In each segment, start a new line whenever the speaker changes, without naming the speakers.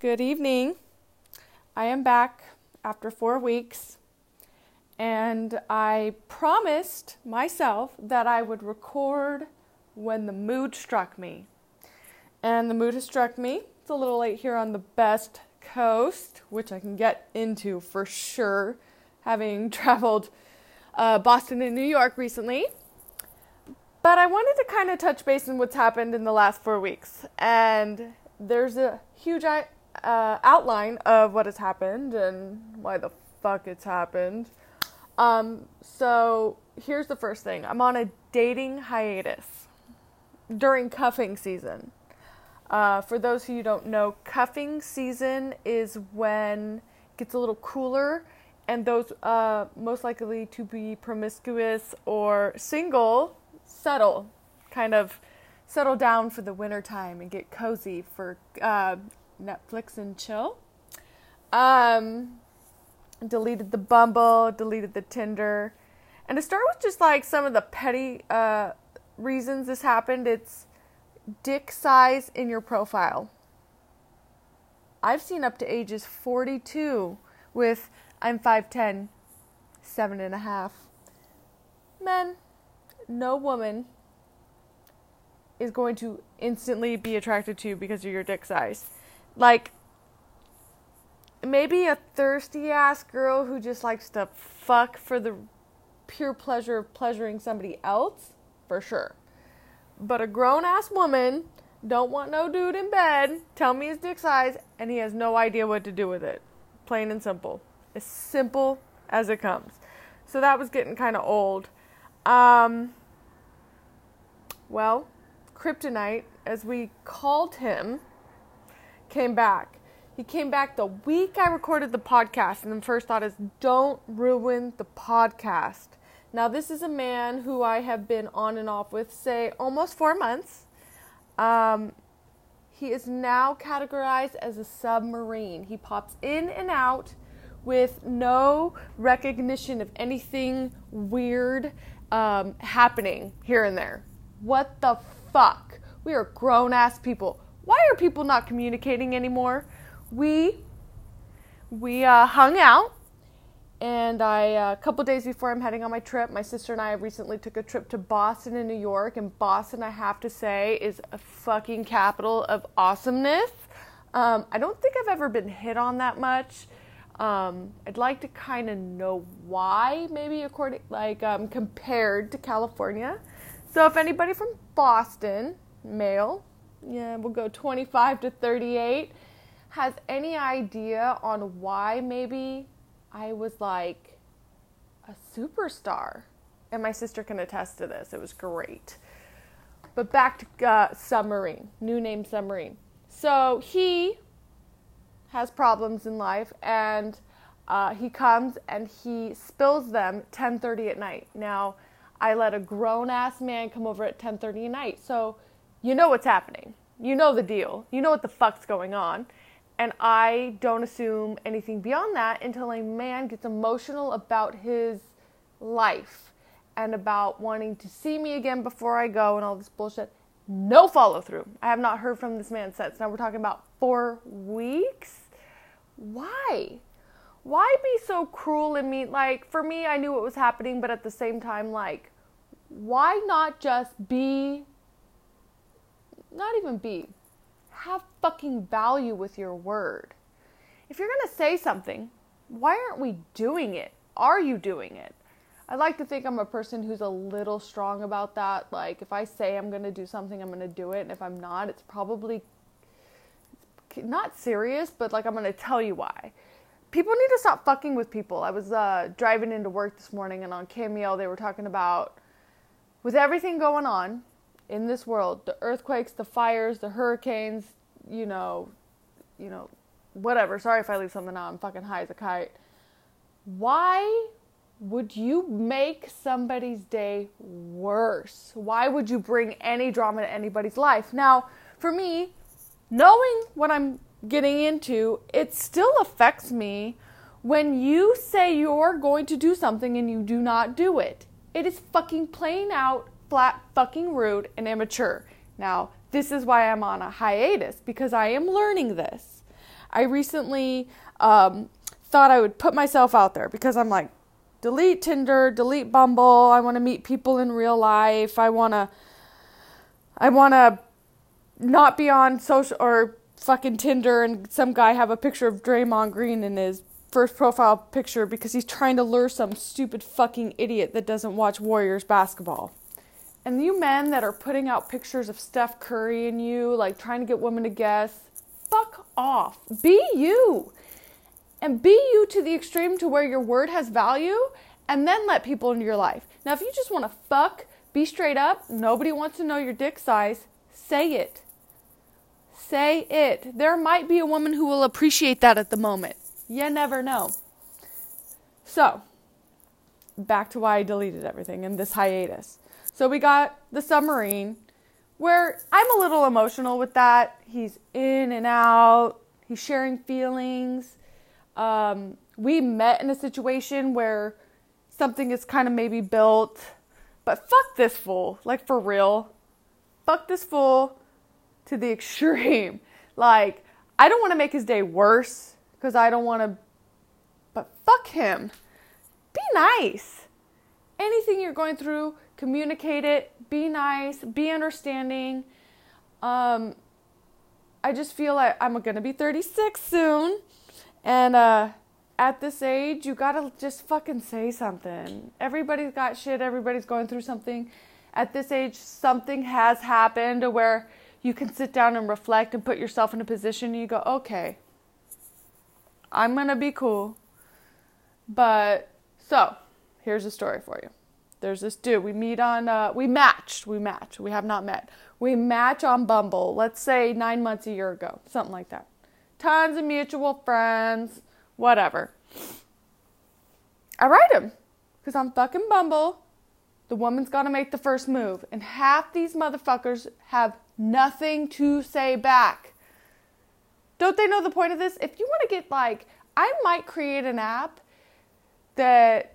Good evening. I am back after four weeks, and I promised myself that I would record when the mood struck me. And the mood has struck me. It's a little late here on the best coast, which I can get into for sure, having traveled uh, Boston and New York recently. But I wanted to kind of touch base on what's happened in the last four weeks. And there's a huge uh, outline of what has happened and why the fuck it's happened. Um, so here's the first thing I'm on a dating hiatus during cuffing season. Uh, for those who you don't know, cuffing season is when it gets a little cooler, and those uh, most likely to be promiscuous or single settle, kind of settle down for the winter time and get cozy for uh, Netflix and chill. Um, deleted the Bumble, deleted the Tinder, and to start with, just like some of the petty uh, reasons this happened, it's dick size in your profile. I've seen up to ages 42 with I'm 5'10, seven and a half. Men, no woman is going to instantly be attracted to you because of your dick size. Like, maybe a thirsty ass girl who just likes to fuck for the pure pleasure of pleasuring somebody else, for sure. But a grown ass woman don't want no dude in bed, tell me his dick size, and he has no idea what to do with it. Plain and simple. As simple as it comes. So that was getting kind of old. Um, well, Kryptonite, as we called him, came back. He came back the week I recorded the podcast, and the first thought is don't ruin the podcast. Now, this is a man who I have been on and off with, say, almost four months. Um, he is now categorized as a submarine. He pops in and out with no recognition of anything weird um, happening here and there. What the fuck? We are grown ass people. Why are people not communicating anymore? We we uh, hung out and I, uh, a couple days before I'm heading on my trip, my sister and I recently took a trip to Boston and New York. And Boston, I have to say, is a fucking capital of awesomeness. Um, I don't think I've ever been hit on that much. Um, I'd like to kind of know why, maybe according, like, um, compared to California. So if anybody from Boston, male, yeah, we'll go 25 to 38, has any idea on why maybe I was like a superstar. And my sister can attest to this. It was great. But back to uh, Submarine, new name Submarine. So he has problems in life and uh, he comes and he spills them 10:30 at night. Now, I let a grown ass man come over at 10:30 at night. So, you know what's happening. You know the deal. You know what the fuck's going on. And I don't assume anything beyond that until a man gets emotional about his life and about wanting to see me again before I go and all this bullshit. No follow through. I have not heard from this man since. Now we're talking about four weeks. Why? Why be so cruel and mean? Like, for me, I knew what was happening, but at the same time, like, why not just be, not even be, have fucking value with your word. If you're going to say something, why aren't we doing it? Are you doing it? I like to think I'm a person who's a little strong about that. Like, if I say I'm going to do something, I'm going to do it. And if I'm not, it's probably not serious, but like I'm going to tell you why. People need to stop fucking with people. I was uh, driving into work this morning, and on Cameo, they were talking about with everything going on, in this world the earthquakes the fires the hurricanes you know you know whatever. Sorry if i leave something out. I'm fucking high as a kite. Why would you make somebody's day worse? Why would you bring any drama to anybody's life? Now for me knowing what i'm getting into it still affects me when you say you're going to do something and you do not do it. It is fucking plain out flat fucking rude and immature. Now, this is why I'm on a hiatus because I am learning this. I recently um, thought I would put myself out there because I'm like, delete Tinder, delete Bumble. I want to meet people in real life. I want to, I want to not be on social or fucking Tinder and some guy have a picture of Draymond Green in his first profile picture because he's trying to lure some stupid fucking idiot that doesn't watch Warriors basketball. And you men that are putting out pictures of Steph Curry and you, like trying to get women to guess, fuck off. Be you. And be you to the extreme to where your word has value and then let people into your life. Now, if you just want to fuck, be straight up, nobody wants to know your dick size, say it. Say it. There might be a woman who will appreciate that at the moment. You never know. So, back to why I deleted everything in this hiatus. So we got the submarine, where I'm a little emotional with that. He's in and out, he's sharing feelings. Um, we met in a situation where something is kind of maybe built, but fuck this fool, like for real. Fuck this fool to the extreme. Like, I don't want to make his day worse because I don't want to, but fuck him. Be nice. Anything you're going through, communicate it, be nice, be understanding. Um, I just feel like I'm to be 36 soon. And uh, at this age, you got to just fucking say something. Everybody's got shit, everybody's going through something. At this age, something has happened to where you can sit down and reflect and put yourself in a position and you go, okay, I'm to be cool. But so, here's a story for you there's this dude. We meet on, uh, we matched. We match. We have not met. We match on Bumble, let's say nine months, a year ago, something like that. Tons of mutual friends, whatever. I write him because I'm fucking Bumble. The woman's to make the first move. And half these motherfuckers have nothing to say back. Don't they know the point of this? If you want to get like, I might create an app that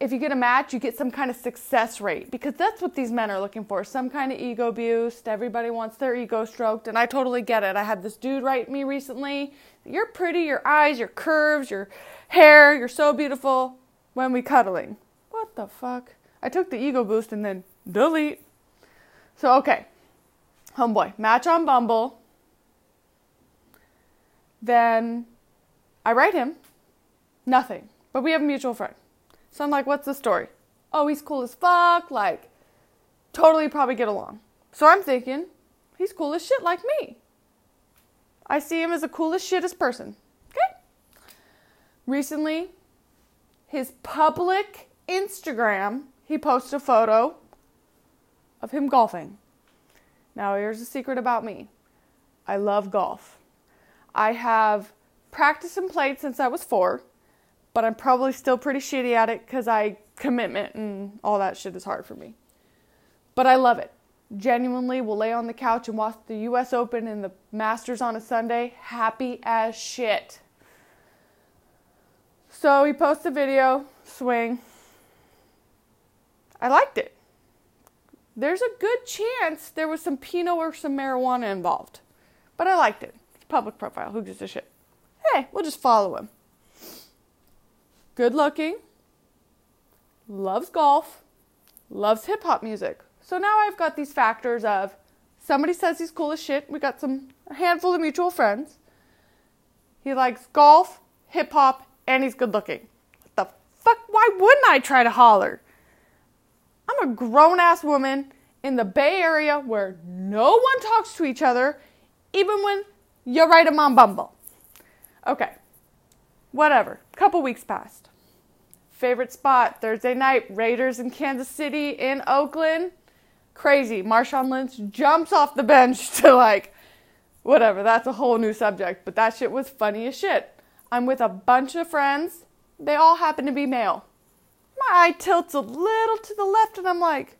if you get a match, you get some kind of success rate because that's what these men are looking for some kind of ego boost. Everybody wants their ego stroked, and I totally get it. I had this dude write me recently You're pretty, your eyes, your curves, your hair, you're so beautiful when we cuddling. What the fuck? I took the ego boost and then delete. So, okay, homeboy, match on Bumble. Then I write him, nothing, but we have a mutual friend. So I'm like, what's the story? Oh, he's cool as fuck. Like, totally probably get along. So I'm thinking, he's cool as shit like me. I see him as the coolest shittest person. Okay? Recently, his public Instagram, he posted a photo of him golfing. Now, here's a secret about me I love golf. I have practiced and played since I was four but I'm probably still pretty shitty at it because I commitment and all that shit is hard for me. But I love it. Genuinely, will lay on the couch and watch the U.S. Open and the Masters on a Sunday, happy as shit. So he posts a video, swing. I liked it. There's a good chance there was some Pinot or some marijuana involved, but I liked it. It's public profile. Who gives a shit? Hey, we'll just follow him good looking, loves golf, loves hip hop music. So now I've got these factors of somebody says he's cool as shit. We got some a handful of mutual friends. He likes golf, hip hop, and he's good looking. What the fuck? Why wouldn't I try to holler? I'm a grown ass woman in the Bay Area where no one talks to each other, even when you write them on Bumble. Okay, whatever. Couple weeks passed. Favorite spot Thursday night Raiders in Kansas City in Oakland. Crazy. Marshawn Lynch jumps off the bench to like whatever. That's a whole new subject, but that shit was funny as shit. I'm with a bunch of friends. They all happen to be male. My eye tilts a little to the left and I'm like,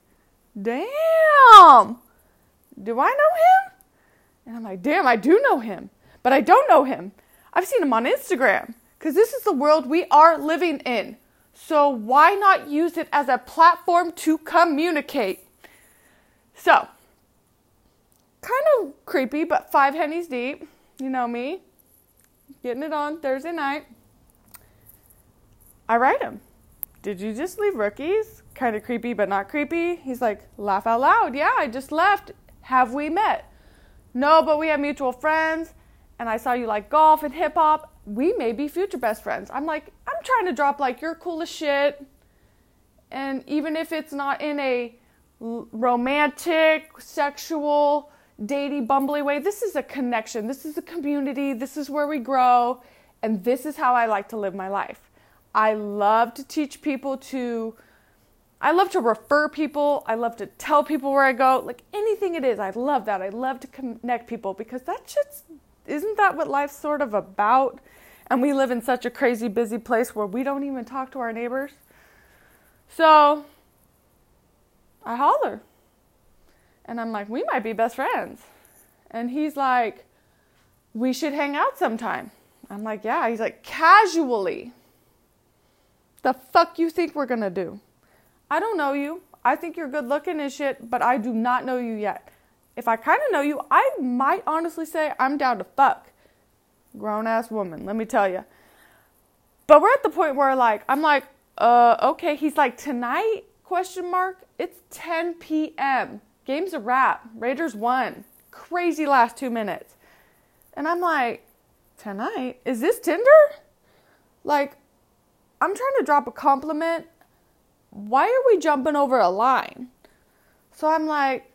damn. Do I know him? And I'm like, damn, I do know him. But I don't know him. I've seen him on Instagram because this is the world we are living in. So why not use it as a platform to communicate? So, kind of creepy, but five hennies deep. You know me. getting it on Thursday night. I write him. Did you just leave rookies? Kind of creepy, but not creepy. He's like, laugh out loud. Yeah, I just left. Have we met? No, but we have mutual friends. And I saw you like golf and hip hop. We may be future best friends. I'm like, I'm trying to drop like, you're cool as shit. And even if it's not in a romantic, sexual, datey, bumbly way, this is a connection. This is a community. This is where we grow. And this is how I like to live my life. I love to teach people to I love to refer people. I love to tell people where I go. Like anything it is, I love that. I love to connect people because that just isn't that what life's sort of about? And we live in such a crazy busy place where we don't even talk to our neighbors. So I holler. And I'm like, we might be best friends. And he's like, we should hang out sometime. I'm like, yeah. He's like, casually. The fuck you think we're gonna do? I don't know you. I think you're good looking and shit, but I do not know you yet. If I kind of know you, I might honestly say I'm down to fuck. Grown ass woman, let me tell you. But we're at the point where like I'm like, uh, okay. He's like tonight? Question mark. It's 10 p.m. Game's a wrap. Raiders won. Crazy last two minutes. And I'm like, tonight? Is this Tinder? Like, I'm trying to drop a compliment. Why are we jumping over a line? So I'm like,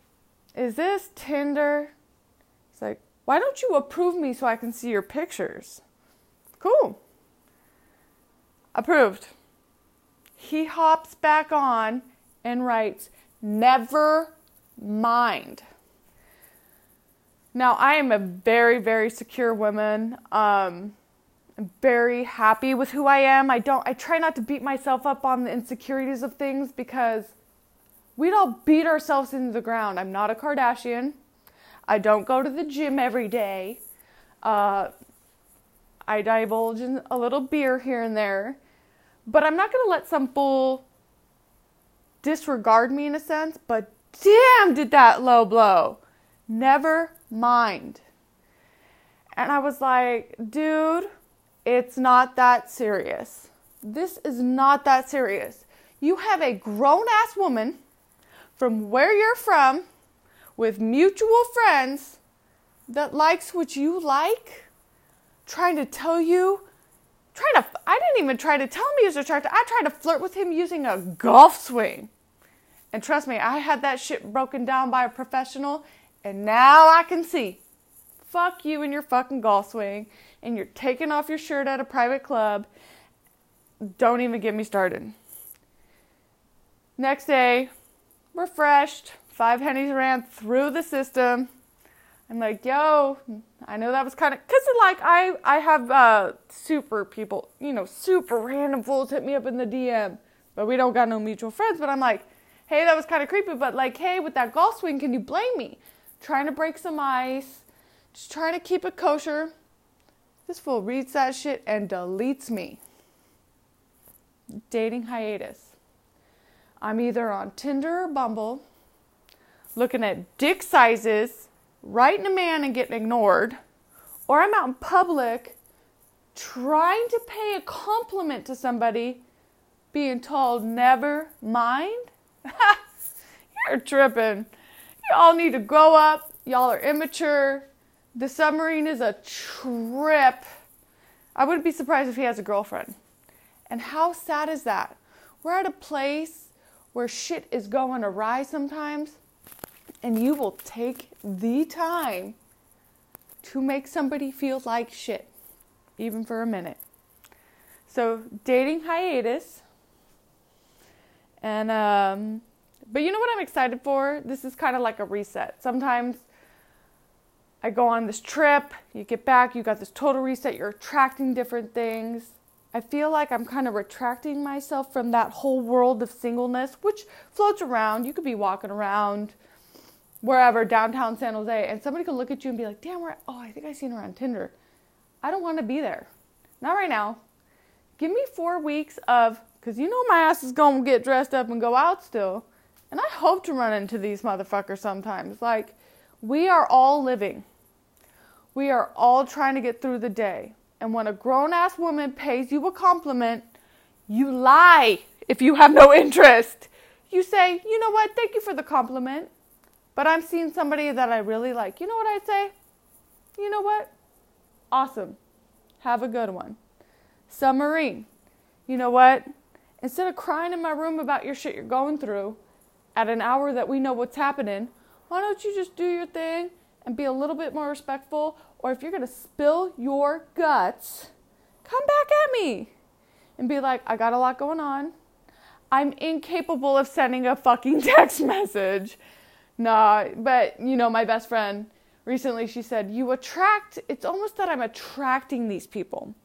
is this Tinder? He's like, why don't you approve me so I can see your pictures? Cool. Approved. He hops back on and writes, never mind. Now, I am a very, very secure woman. Um, I'm very happy with who I am. I don't I try not to beat myself up on the insecurities of things because we'd all beat ourselves into the ground. I'm not a Kardashian. I don't go to the gym every day. Uh, I divulge in a little beer here and there. But I'm not going to let some fool disregard me in a sense, but damn, did that low blow. Never mind. And I was like, dude, it's not that serious. This is not that serious. You have a grown ass woman from where you're from with mutual friends that likes what you like trying to tell you trying to I didn't even try to tell him he was attractive. I tried to flirt with him using a golf swing. And trust me, I had that shit broken down by a professional and now I can see. Fuck you and your fucking golf swing and you're taking off your shirt at a private club, don't even get me started. Next day, refreshed, five hennies ran through the system. I'm like, yo, I know that was kind of because like I I have uh, super people, you know, super random fools hit me up in the DM, but we don't got no mutual friends. But I'm like, hey, that was kind of creepy. But like, hey, with that golf swing, can you blame me? Trying to break some ice, just trying to keep it kosher. This fool reads that shit and deletes me. Dating hiatus. I'm either on Tinder or Bumble, looking at dick sizes, writing a man and getting ignored, or I'm out in public trying to pay a compliment to somebody, being told, never mind. You're tripping. Y'all need to grow up. Y'all are immature. The submarine is a trip. I wouldn't be surprised if he has a girlfriend. And how sad is that? We're at a place where shit is going awry sometimes, and you will take the time to make somebody feel like shit, even for a minute. So, dating hiatus. And, um, but you know what I'm excited for? This is kind of like a reset. Sometimes I go on this trip, you get back, you got this total reset, you're attracting different things. I feel like I'm kind of retracting myself from that whole world of singleness, which floats around. You could be walking around wherever, downtown San Jose, and somebody could look at you and be like, damn, where, oh, I think I seen her on Tinder. I don't want to be there. Not right now. Give me four weeks of, because you know my ass is going to get dressed up and go out still. And I hope to run into these motherfuckers sometimes. Like, we are all living. We are all trying to get through the day. And when a grown ass woman pays you a compliment, you lie if you have no interest. You say, you know what, thank you for the compliment, but I'm seeing somebody that I really like. You know what I'd say? You know what? Awesome. Have a good one. Submarine. You know what? Instead of crying in my room about your shit you're going through at an hour that we know what's happening, why don't you just do your thing and be a little bit more respectful? Or if you're going to spill your guts, come back at me and be like, I got a lot going on. I'm incapable of sending a fucking text message. Nah, but you know, my best friend recently she said, You attract, it's almost that I'm attracting these people.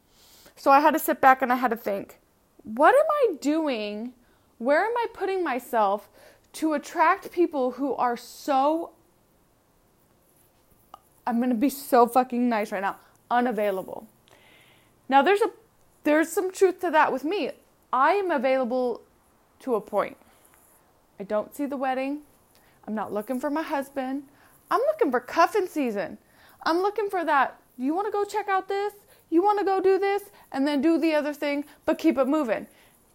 So I had to sit back and I had to think, what am I doing? Where am I putting myself to attract people who are so I'm to be so fucking nice right now, unavailable. Now there's a there's some truth to that with me. I am available to a point. I don't see the wedding. I'm not looking for my husband. I'm looking for cuffing season. I'm looking for that. You want to go check out this? You want to go do this? And then do the other thing, but keep it moving.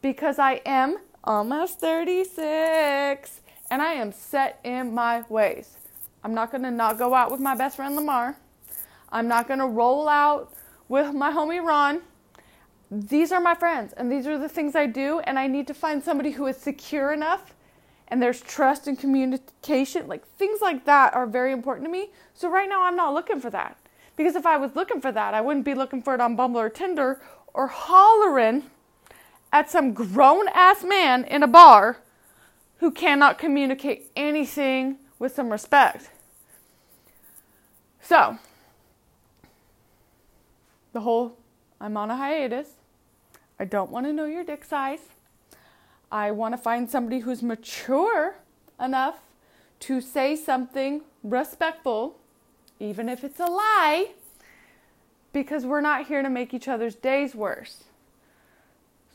Because I am almost 36 and I am set in my ways. I'm not going to not go out with my best friend Lamar. I'm not going to roll out with my homie Ron these are my friends and these are the things I do, and I need to find somebody who is secure enough and there's trust and communication. Like things like that are very important to me. So right now I'm not looking for that. Because if I was looking for that, I wouldn't be looking for it on Bumble or Tinder or hollering at some grown ass man in a bar who cannot communicate anything with some respect. So, the whole I'm on a hiatus. I don't want to know your dick size. I want to find somebody who's mature enough to say something respectful, even if it's a lie, because we're not here to make each other's days worse.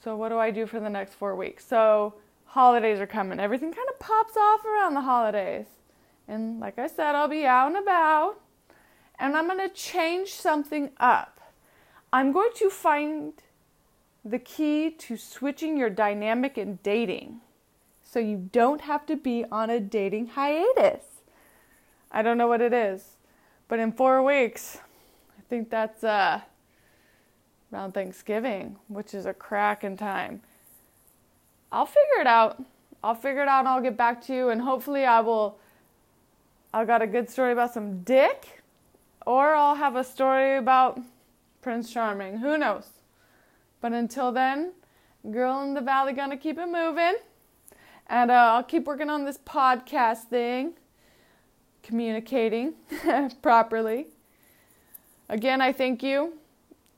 So, what do I do for the next four weeks? So, holidays are coming. Everything kind of pops off around the holidays. And like I said, I'll be out and about. And I'm going to change something up. I'm going to find the key to switching your dynamic in dating so you don't have to be on a dating hiatus. I don't know what it is, but in four weeks, I think that's uh, around Thanksgiving, which is a crack in time. I'll figure it out. I'll figure it out and I'll get back to you, and hopefully, I will. I got a good story about some dick, or I'll have a story about Prince Charming. Who knows? But until then, girl in the valley gonna keep it moving. And uh, I'll keep working on this podcast thing, communicating properly. Again, I thank you.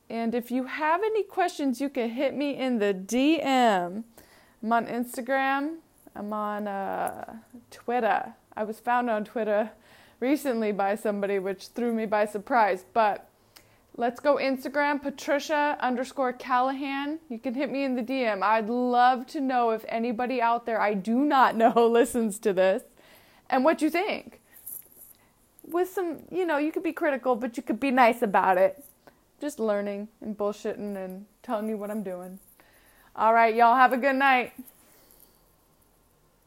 And if you have any questions, you can hit me in the DM. I'm on Instagram. I'm on uh, Twitter. I was found on Twitter recently by somebody, which threw me by surprise. But Let's go Instagram, Patricia underscore Callahan. You can hit me in the DM. I'd love to know if anybody out there I do not know listens to this and what you think. With some, you know, you could be critical, but you could be nice about it. Just learning and bullshitting and telling you what I'm doing. All right, y'all have a good night.